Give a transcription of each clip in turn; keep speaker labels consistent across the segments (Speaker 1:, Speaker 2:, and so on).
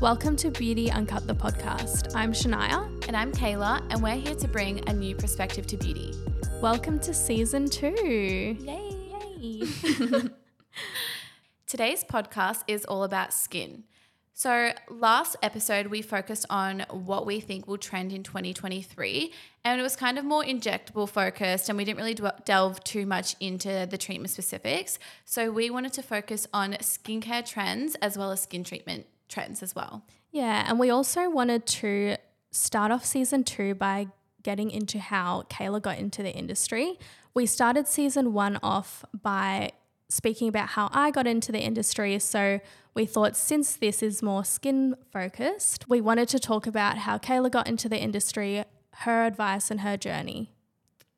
Speaker 1: Welcome to Beauty Uncut the podcast. I'm Shania.
Speaker 2: And I'm Kayla, and we're here to bring a new perspective to beauty.
Speaker 1: Welcome to season two.
Speaker 2: Yay! Yay! Today's podcast is all about skin. So, last episode, we focused on what we think will trend in 2023, and it was kind of more injectable focused, and we didn't really delve too much into the treatment specifics. So, we wanted to focus on skincare trends as well as skin treatment trends as well.
Speaker 1: Yeah, and we also wanted to start off season two by getting into how Kayla got into the industry. We started season one off by speaking about how I got into the industry. So we thought since this is more skin focused, we wanted to talk about how Kayla got into the industry, her advice, and her journey.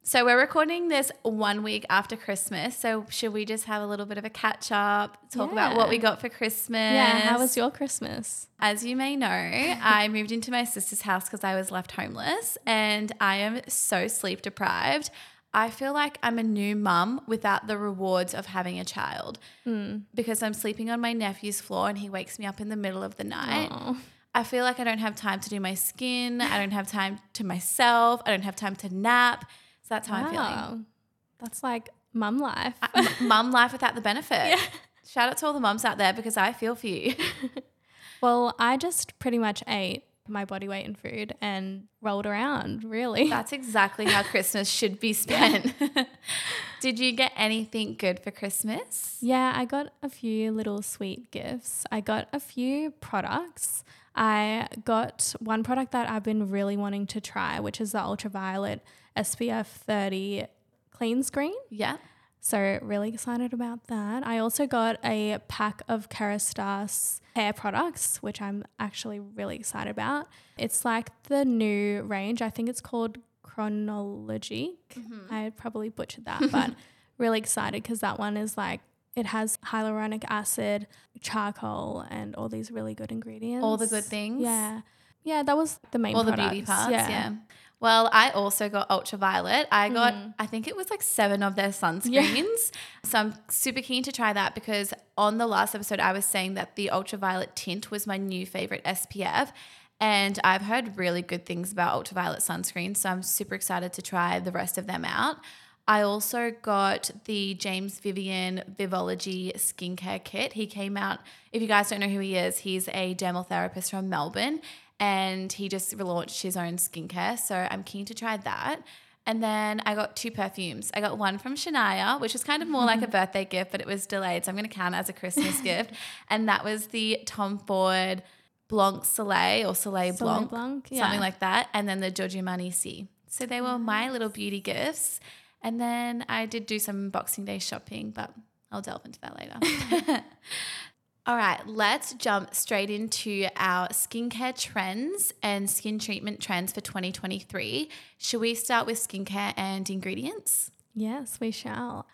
Speaker 2: So we're recording this one week after Christmas. So should we just have a little bit of a catch up, talk yeah. about what we got for Christmas?
Speaker 1: Yeah, how was your Christmas?
Speaker 2: As you may know, I moved into my sister's house because I was left homeless and I am so sleep deprived. I feel like I'm a new mum without the rewards of having a child
Speaker 1: mm.
Speaker 2: because I'm sleeping on my nephew's floor and he wakes me up in the middle of the night. Aww. I feel like I don't have time to do my skin. I don't have time to myself. I don't have time to nap. So that's how wow. I'm feeling.
Speaker 1: That's like mum life.
Speaker 2: mum life without the benefit. Yeah. Shout out to all the mums out there because I feel for you.
Speaker 1: well, I just pretty much ate my body weight in food and rolled around, really.
Speaker 2: That's exactly how Christmas should be spent. Did you get anything good for Christmas?
Speaker 1: Yeah, I got a few little sweet gifts. I got a few products. I got one product that I've been really wanting to try, which is the Ultra Violette SPF 30 clean screen.
Speaker 2: Yeah.
Speaker 1: So really excited about that. I also got a pack of Kerastase hair products, which I'm actually really excited about. It's like the new range. I think it's called Chronologique. Mm-hmm. I probably butchered that, but really excited because that one is like it has hyaluronic acid, charcoal, and all these really good ingredients.
Speaker 2: All the good things.
Speaker 1: Yeah. Yeah, that was the main
Speaker 2: All
Speaker 1: products.
Speaker 2: the beauty parts. Yeah. yeah. Well, I also got Ultra Violette. I got, mm. I think it was like seven of their sunscreens. Yeah. So I'm super keen to try that because on the last episode, I was saying that the Ultra Violette tint was my new favorite SPF. And I've heard really good things about Ultra Violette sunscreen. So I'm super excited to try the rest of them out. I also got the James Vivian Vivology skincare kit. He came out, if you guys don't know who he is, he's a dermal therapist from Melbourne and he just relaunched his own skincare. So I'm keen to try that. And then I got two perfumes. I got one from Shania, which was kind of more like a birthday gift, but it was delayed. So I'm going to count it as a Christmas gift. And that was the Tom Ford Blanc Soleil or Soleil, Soleil Blanc, Blanc yeah. something like that. And then the Giorgio Armani Sì. So they were my little beauty gifts. And then I did do some Boxing Day shopping, but I'll delve into that later. All right, let's jump straight into our skincare trends and skin treatment trends for 2023. Should we start with skincare and ingredients?
Speaker 1: Yes, we shall.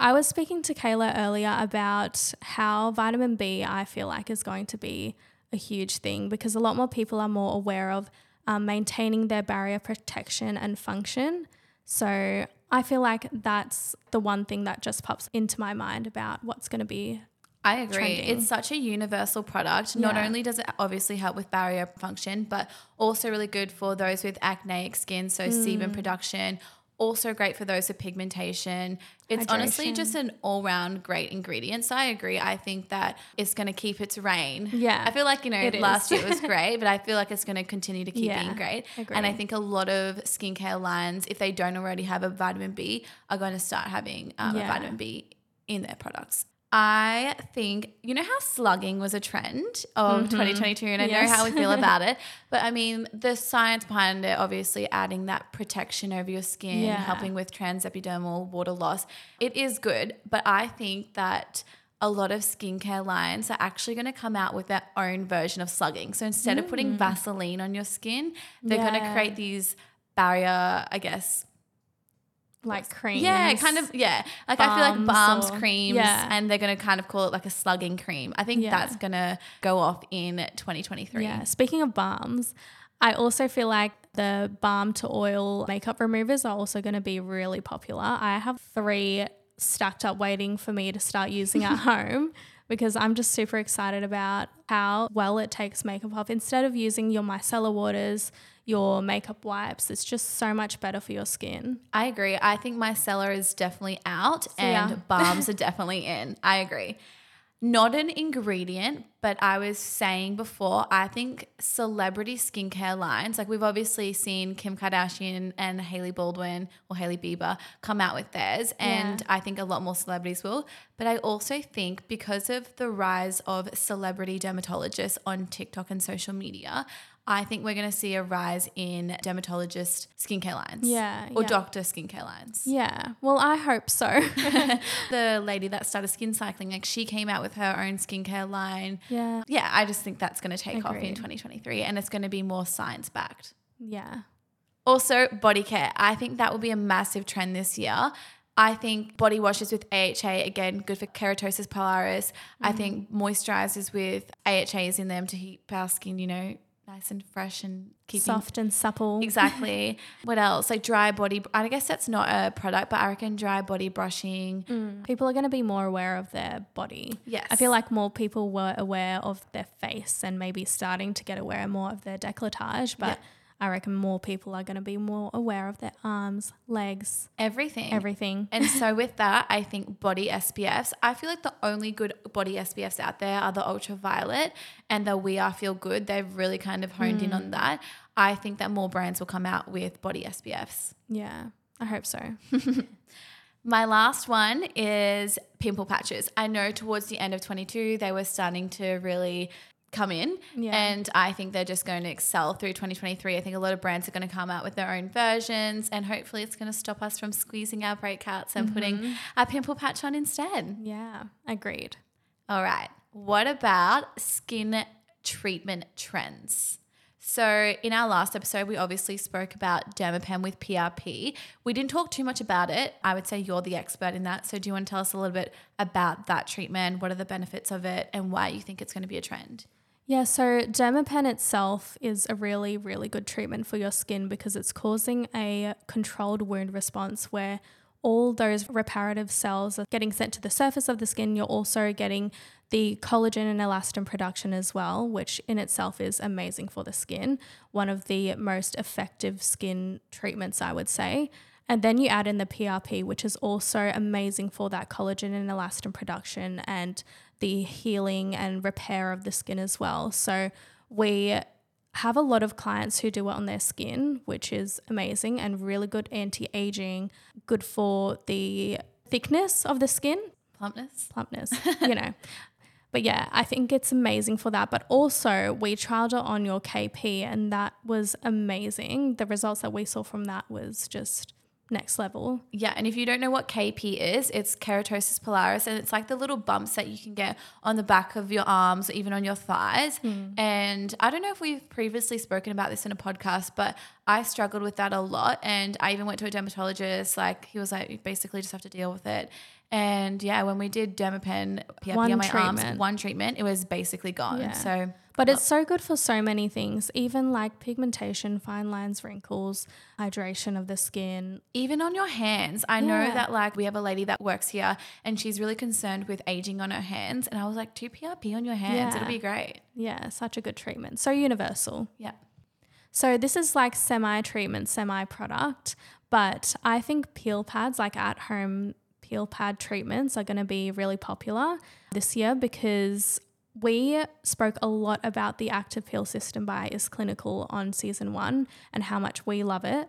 Speaker 1: I was speaking to Kayla earlier about how vitamin B, I feel like, is going to be a huge thing because a lot more people are more aware of um, maintaining their barrier protection and function. So I feel like that's the one thing that just pops into my mind about what's going to be
Speaker 2: I agree. Trending. It's such a universal product. Not only does it obviously help with barrier function, but also really good for those with acneic skin, so mm. sebum production. Also great for those with pigmentation. It's Hydration. honestly just an all-round great ingredient. So I agree. I think that it's going to keep its reign.
Speaker 1: Yeah.
Speaker 2: I feel like, you know, it last year it was great, but I feel like it's going to continue to keep yeah, being great. Agree. And I think a lot of skincare lines, if they don't already have a vitamin B, are going to start having um, yeah. a vitamin B in their products. I think you know how slugging was a trend of mm-hmm. 2022, and I yes. know how we feel about it. But I mean, the science behind it, obviously, adding that protection over your skin, yeah. helping with transepidermal water loss, it is good. But I think that a lot of skincare lines are actually going to come out with their own version of slugging. So instead mm. of putting mm. Vaseline on your skin, they're yeah. going to create these barrier, I guess,
Speaker 1: like creams.
Speaker 2: Yeah, kind of. Yeah, like I feel like balms, or, creams, yeah. and they're gonna kind of call it like a slugging cream. I think yeah. that's gonna go off in 2023.
Speaker 1: Yeah. Speaking of balms, I also feel like the balm to oil makeup removers are also going to be really popular. I have three stacked up waiting for me to start using at home. because I'm just super excited about how well it takes makeup off. Instead of using your micellar waters, your makeup wipes, it's just so much better for your skin.
Speaker 2: I agree. I think my micellar is definitely out and
Speaker 1: yeah.
Speaker 2: balms are definitely in. I agree. Not an ingredient, but I was saying before, I think celebrity skincare lines, like we've obviously seen Kim Kardashian and Hailey Baldwin or Hailey Bieber come out with theirs, and
Speaker 1: Yeah.
Speaker 2: I think a lot more celebrities will. But I also think because of the rise of celebrity dermatologists on TikTok and social media, I think we're going to see a rise in dermatologist skincare lines.
Speaker 1: Yeah,
Speaker 2: Or
Speaker 1: yeah.
Speaker 2: doctor skincare lines
Speaker 1: Yeah, well, I hope so.
Speaker 2: the lady that started skin cycling, like she came out with her own skincare line.
Speaker 1: yeah,
Speaker 2: Yeah, I just think that's going to take off in 2023 and it's going to be more science backed.
Speaker 1: yeah.
Speaker 2: Also, body care. I think that will be a massive trend this year. I think body washes with AHA, again, good for keratosis pilaris. I mm. think moisturizers with AHAs in them to keep our skin, you know, nice and fresh and keeping
Speaker 1: Soft and supple.
Speaker 2: Exactly. what else? Like dry body. I guess that's not a product, but I reckon dry body brushing. Mm.
Speaker 1: People are going to be more aware of their body.
Speaker 2: Yes.
Speaker 1: I feel like more people were aware of their face and maybe starting to get aware more of their decolletage, but
Speaker 2: Yeah.
Speaker 1: I reckon more people are going to be more aware of their arms, legs,
Speaker 2: Everything.
Speaker 1: everything.
Speaker 2: And so with that, I think body SPFs. I feel like the only good body SPFs out there are the Ultra Violette and the We Are Feel Good. They've really kind of honed in on mm. that. I think that more brands will come out with body SPFs.
Speaker 1: Yeah, I hope so.
Speaker 2: My last one is pimple patches. I know towards the end of 22, they were starting to really come in.
Speaker 1: Yeah.
Speaker 2: And I think they're just going to excel through 2023. I think a lot of brands are going to come out with their own versions, and hopefully, it's going to stop us from squeezing our breakouts and putting mm-hmm. a pimple patch on instead.
Speaker 1: Yeah, agreed.
Speaker 2: All right. What about skin treatment trends? So, in our last episode, we obviously spoke about Dermapen with PRP. We didn't talk too much about it. I would say you're the expert in that. So, do you want to tell us a little bit about that treatment? What are the benefits of it and why you think it's going to be a trend?
Speaker 1: Yeah, so Dermapen itself is a really, really good treatment for your skin because it's causing a controlled wound response where all those reparative cells are getting sent to the surface of the skin. You're also getting the collagen and elastin production as well, which in itself is amazing for the skin. One of the most effective skin treatments, I would say. And then you add in the PRP, which is also amazing for that collagen and elastin production and the healing and repair of the skin as well. So we have a lot of clients who do it on their skin, which is amazing and really good anti aging, good for the thickness of the skin,
Speaker 2: Plumpness?
Speaker 1: plumpness, you know. But yeah, I think it's amazing for that. But also, we trialed it on your KP, and that was amazing. The results that we saw from that was just next level.
Speaker 2: Yeah, and if you don't know what KP is, it's keratosis pilaris, and it's like the little bumps that you can get on the back of your arms or even on your thighs. Hmm. And I don't know if we've previously spoken about this in a podcast, but I struggled with that a lot. And I even went to a dermatologist. Like he was like, you basically just have to deal with it. And yeah, when we did Dermapen PRP
Speaker 1: One
Speaker 2: on my arms,
Speaker 1: treatment.
Speaker 2: one treatment, it was basically gone.
Speaker 1: Yeah.
Speaker 2: So
Speaker 1: But it's uh, so good for so many things, even like pigmentation, fine lines, wrinkles, hydration of the skin.
Speaker 2: even on your hands i know that like we have a lady that works here and she's really concerned with aging on her hands and i was like do prp on your hands
Speaker 1: Yeah.
Speaker 2: it'll be great
Speaker 1: Yeah, such a good treatment. So universal.
Speaker 2: yeah
Speaker 1: So this is like semi treatment, semi product, but I think peel pads, like at home peel pad treatments, are going to be really popular this year because we spoke a lot about the active peel system by Is Clinical on season one and how much we love it.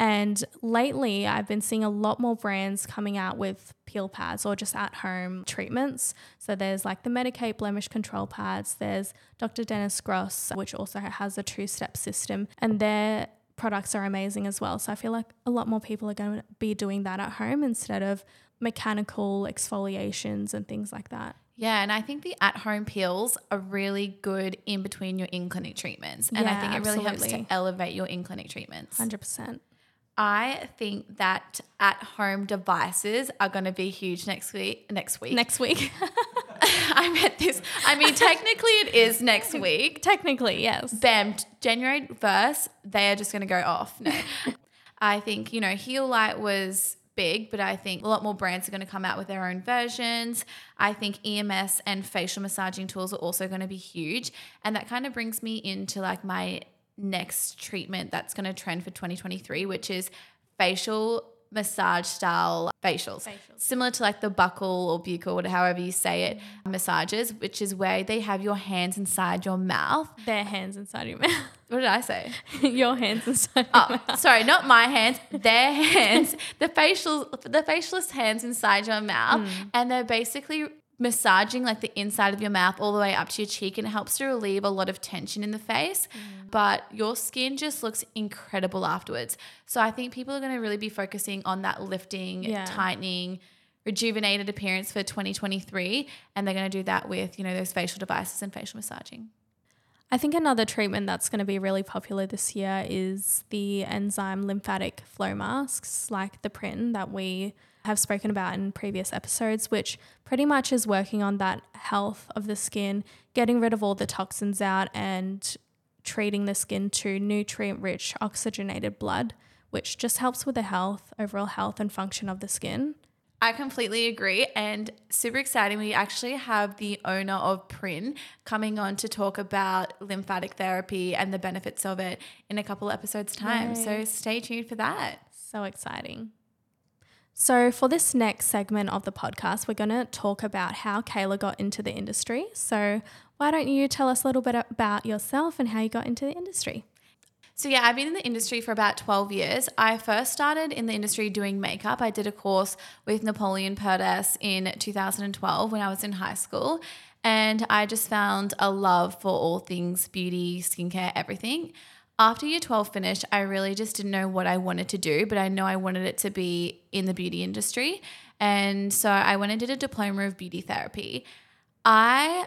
Speaker 1: And lately, I've been seeing a lot more brands coming out with peel pads or just at home treatments. So there's like the Medik8 blemish control pads, there's Dr. Dennis Gross, which also has a two step system, and their products are amazing as well. So I feel like a lot more people are going to be doing that at home instead of mechanical exfoliations and things like that.
Speaker 2: yeah and i think the at-home peels are really good in between your in-clinic treatments and i think it really helps to elevate your in-clinic treatments
Speaker 1: 100%.
Speaker 2: i think that at-home devices are going to be huge next week next week
Speaker 1: Next week.
Speaker 2: i meant this i mean technically it is next week
Speaker 1: Technically, yes.
Speaker 2: bam, January 1st, they are just going to go off. No. I think, you know, Heal Light was big, but I think a lot more brands are going to come out with their own versions. I think EMS and facial massaging tools are also going to be huge. And that kind of brings me into like my next treatment that's going to trend for 2023, which is facial massage style facials, facials, similar to like the buckle or buccal, or however you say it, mm. massages, which is where they have your hands inside your mouth.
Speaker 1: Their hands inside your mouth.
Speaker 2: What did I say?
Speaker 1: your hands inside.
Speaker 2: oh, sorry, not my hands. Their hands. the facial, the facialist hands inside your mouth, mm. and they're basically massaging like the inside of your mouth all the way up to your cheek and it helps to relieve a lot of tension in the face mm. but your skin just looks incredible afterwards so i think people are going to really be focusing on that lifting yeah. tightening rejuvenated appearance for 2023 and they're going to do that with you know those facial devices and facial massaging
Speaker 1: I think another treatment that's going to be really popular this year is the enzyme lymphatic flow masks, like the Pryn that we have spoken about in previous episodes, which pretty much is working on that health of the skin, getting rid of all the toxins out and treating the skin to nutrient rich oxygenated blood, which just helps with the health, overall health and function of the skin.
Speaker 2: I completely agree. And super exciting. We actually have the owner of Prin coming on to talk about lymphatic therapy and the benefits of it in a couple episodes' time. Yay. So stay tuned for that.
Speaker 1: So exciting. So, for this next segment of the podcast, we're going to talk about how Kayla got into the industry. So, why don't you tell us a little bit about yourself and how you got into the industry?
Speaker 2: So, yeah, I've been in the industry for about 12 years. I first started in the industry doing makeup. I did a course with Napoleon Perdis in 2012 when I was in high school. And I just found a love for all things beauty, skincare, everything after year 12 finished, I really just didn't know what I wanted to do, but I know I wanted it to be in the beauty industry. And so I went and did a diploma of beauty therapy. I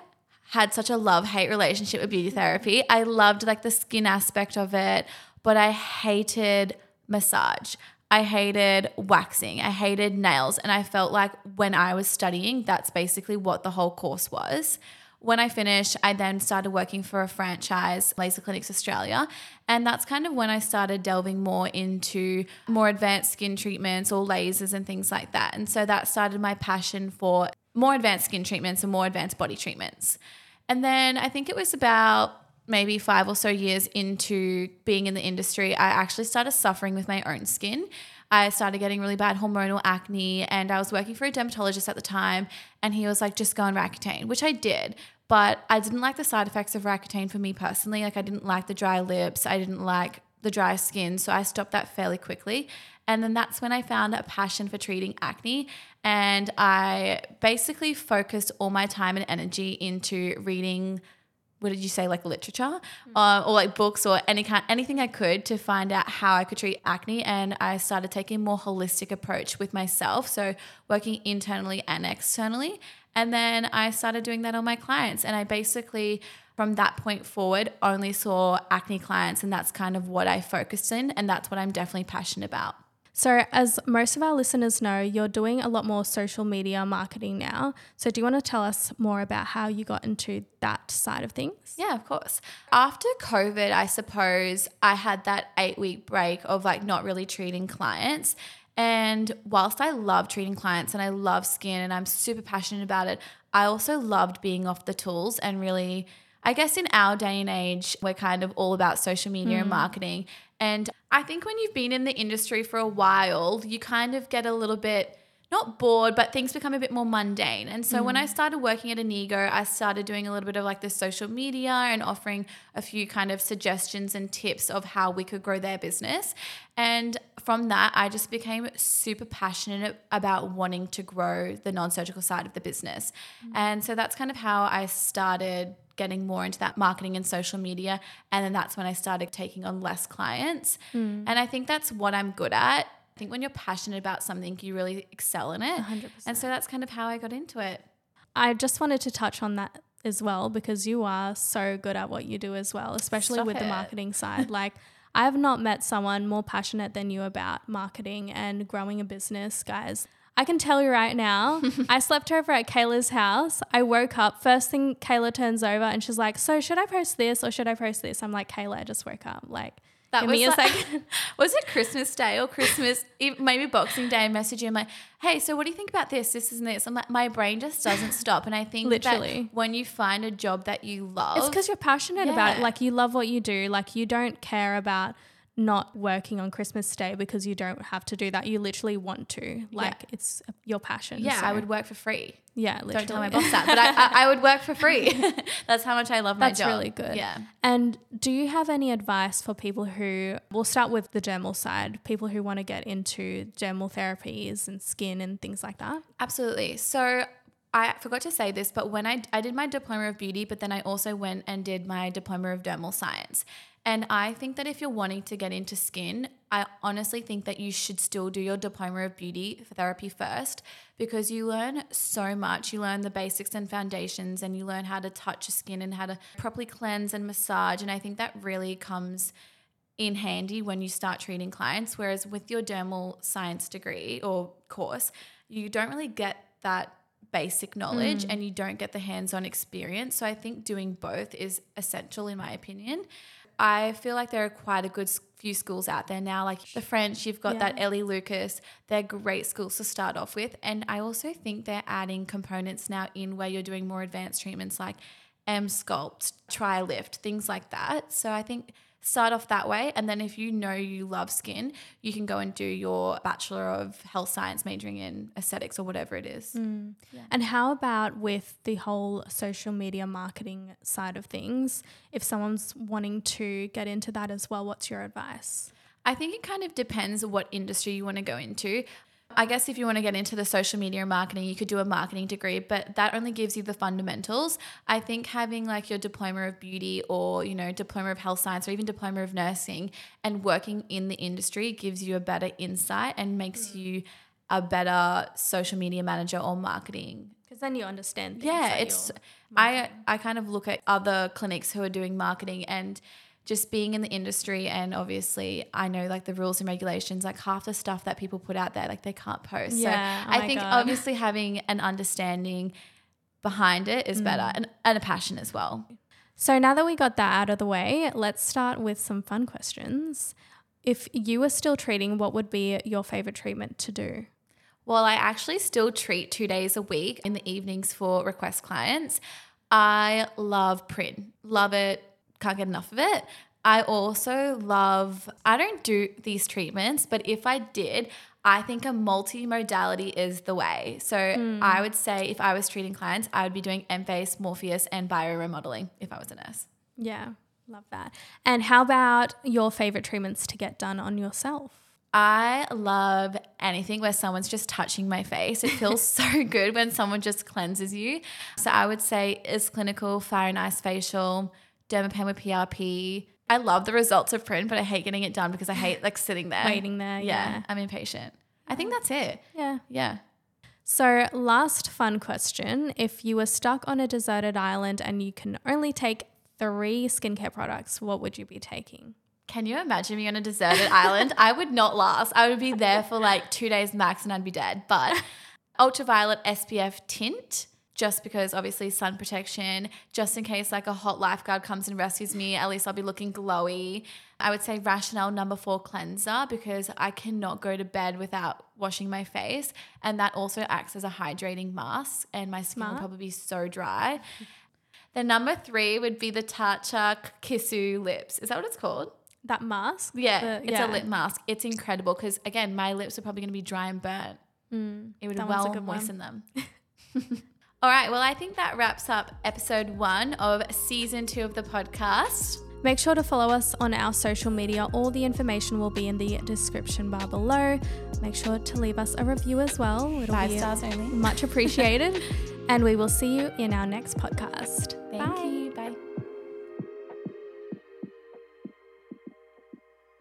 Speaker 2: had such a love hate relationship with beauty therapy. I loved like the skin aspect of it, but I hated massage. I hated waxing. I hated nails. And I felt like when I was studying, that's basically what the whole course was. When I finished, I then started working for a franchise, Laser Clinics Australia. And that's kind of when I started delving more into more advanced skin treatments or lasers and things like that. And so that started my passion for more advanced skin treatments and more advanced body treatments. And then I think it was about maybe five or so years into being in the industry, I actually started suffering with my own skin. I started getting really bad hormonal acne, and I was working for a dermatologist at the time, and he was like, just go on Roaccutane, which I did. But I didn't like the side effects of Roaccutane for me personally. Like, I didn't like the dry lips, I didn't like the dry skin, so I stopped that fairly quickly. And then that's when I found a passion for treating acne. And I basically focused all my time and energy into reading what did you say like literature mm-hmm. uh, or like books or any kind anything I could to find out how I could treat acne. And I started taking a more holistic approach with myself. So working internally and externally. And then I started doing that on my clients. And I basically from that point forward only saw acne clients. And that's kind of what I focused in. And that's what I'm definitely passionate about
Speaker 1: so, as most of our listeners know, you're doing a lot more social media marketing now. So, do you want to tell us more about how you got into that side of things?
Speaker 2: Yeah, of course. After COVID, I suppose I had that eight week break of like not really treating clients. And whilst I love treating clients and I love skin and I'm super passionate about it, I also loved being off the tools and really. I guess in our day and age, we're kind of all about social media mm. and marketing. And I think when you've been in the industry for a while, you kind of get a little bit not bored, but things become a bit more mundane. And so mm. when I mm. started working at Enigo, I started doing a little bit of like the social media and offering a few kind of suggestions and tips of how we could grow their business. And from that, I just became super passionate about wanting to grow the non surgical side of the business. Mm. And so that's kind of how I started getting more into that marketing and social media. And then that's when I started taking on less clients. Mm. And I think that's what I'm good at. I think when you're passionate about something, you really excel in it. 100%. And so that's kind of how I got into it.
Speaker 1: I just wanted to touch on that as well because you are so good at what you do as well, especially Stop with it. the marketing side. like, I have not met someone more passionate than you about marketing and growing a business, guys. I can tell you right now, I slept over at Kayla's house. I woke up, first thing Kayla turns over and she's like, So should I post this or should I post this? I'm like, Kayla, I just woke up. Like,
Speaker 2: That
Speaker 1: Give
Speaker 2: was
Speaker 1: me a
Speaker 2: like,
Speaker 1: second.
Speaker 2: was it Christmas Day or Christmas, maybe Boxing Day? And message you, I'm like, hey, so what do you think about this, this, and this? I'm like, my brain just doesn't stop. And I think
Speaker 1: Literally.
Speaker 2: that when you find a job that you love,
Speaker 1: It's because you're passionate about it. Like you love what you do. Like you don't care about not working on Christmas Day because you don't have to do that. You literally want to. Like it's your passion.
Speaker 2: yeah, I would work for free.
Speaker 1: Yeah, literally.
Speaker 2: Don't tell my boss that, but I, I, I would work for free. That's how much I love my
Speaker 1: That's
Speaker 2: job.
Speaker 1: That's really good.
Speaker 2: Yeah.
Speaker 1: And do you have any advice for people who, we'll start with the dermal side, people who want to get into dermal therapies and skin and things like that?
Speaker 2: Absolutely. So I forgot to say this, but when I, I did my diploma of beauty, but then I also went and did my diploma of dermal science. And I think that if you're wanting to get into skin, I honestly think that you should still do your diploma of beauty therapy first because you learn so much. You learn the basics and foundations, and you learn how to touch your skin and how to properly cleanse and massage. And I think that really comes in handy when you start treating clients. Whereas with your dermal science degree or course, you don't really get that basic knowledge mm. and you don't get the hands on experience. So I think doing both is essential, in my opinion. I feel like there are quite a good few schools out there now, like the French, you've got that
Speaker 1: Yeah.
Speaker 2: Elly Lukas. They're great schools to start off with. And I also think they're adding components now in where you're doing more advanced treatments like Emsculpt, Tri Lift, things like that. So I think start off that way. And then if you know you love skin, you can go and do your Bachelor of Health Science majoring in aesthetics or whatever it is. Mm.
Speaker 1: And how about with the whole social media marketing side of things? If someone's wanting to get into that as well, what's your advice?
Speaker 2: I think it kind of depends what industry you want to go into. I guess if you want to get into the social media marketing, you could do a marketing degree, but that only gives you the fundamentals. I think having like your diploma of beauty or, you know, diploma of health science or even diploma of nursing and working in the industry gives you a better insight and makes mm. you a better social media manager or marketing
Speaker 1: Because then you understand.
Speaker 2: Yeah it's i i kind of look at other clinics who are doing marketing and just being in the industry and obviously i know like the rules and regulations like half the stuff that people put out there like they can't post
Speaker 1: Yeah,
Speaker 2: so
Speaker 1: oh
Speaker 2: i think
Speaker 1: God.
Speaker 2: obviously having an understanding behind it is better
Speaker 1: Mm.
Speaker 2: and, and a passion as well
Speaker 1: So now that we got that out of the way, let's start with some fun questions. If you were still treating, what would be your favorite treatment to do?
Speaker 2: Well, I actually still treat two days a week in the evenings for request clients. I love print, love it, can't get enough of it. I also love, I don't do these treatments, but if I did, I think a multimodality is the way. So hmm. I would say if I was treating clients, I would be doing Emface, Morpheus, and bioremodeling if I was a nurse.
Speaker 1: Yeah, love that. And how about your favorite treatments to get done on yourself?
Speaker 2: I love anything where someone's just touching my face. It feels so good when someone just cleanses you. So I would say is clinical, fire and ice facial, dermapen with PRP. I love the results of print, but I hate getting it done because I hate like sitting there.
Speaker 1: Waiting there, yeah.
Speaker 2: I'm impatient. I think that's it.
Speaker 1: Yeah.
Speaker 2: Yeah.
Speaker 1: So, last fun question. If you were stuck on a deserted island and you can only take three skincare products, what would you be taking?
Speaker 2: Can you imagine me on a deserted island? I would not last. I would be there for like two days max and I'd be dead. But Ultra Violette SPF tint, just because obviously sun protection, just in case like a hot lifeguard comes and rescues me, at least I'll be looking glowy. I would say Rationale number four cleanser because I cannot go to bed without washing my face. And that also acts as a hydrating mask, and my skin will probably be so dry. The number three would be the Tatcha Kissu lips. Is that what it's called?
Speaker 1: That mask?
Speaker 2: Yeah,
Speaker 1: The-
Speaker 2: it's a lip mask. It's incredible because again, my lips are probably going to be dry and burnt. Hmm, it would well
Speaker 1: good one.
Speaker 2: moisten them. All right, well, I think that wraps up episode one of season two of the podcast.
Speaker 1: Make sure to follow us on our social media. All the information will be in the description bar below. Make sure to leave us a review as well. It'll
Speaker 2: Five
Speaker 1: be
Speaker 2: stars only.
Speaker 1: much appreciated. and we will see you in our next podcast.
Speaker 2: Thank you. Bye.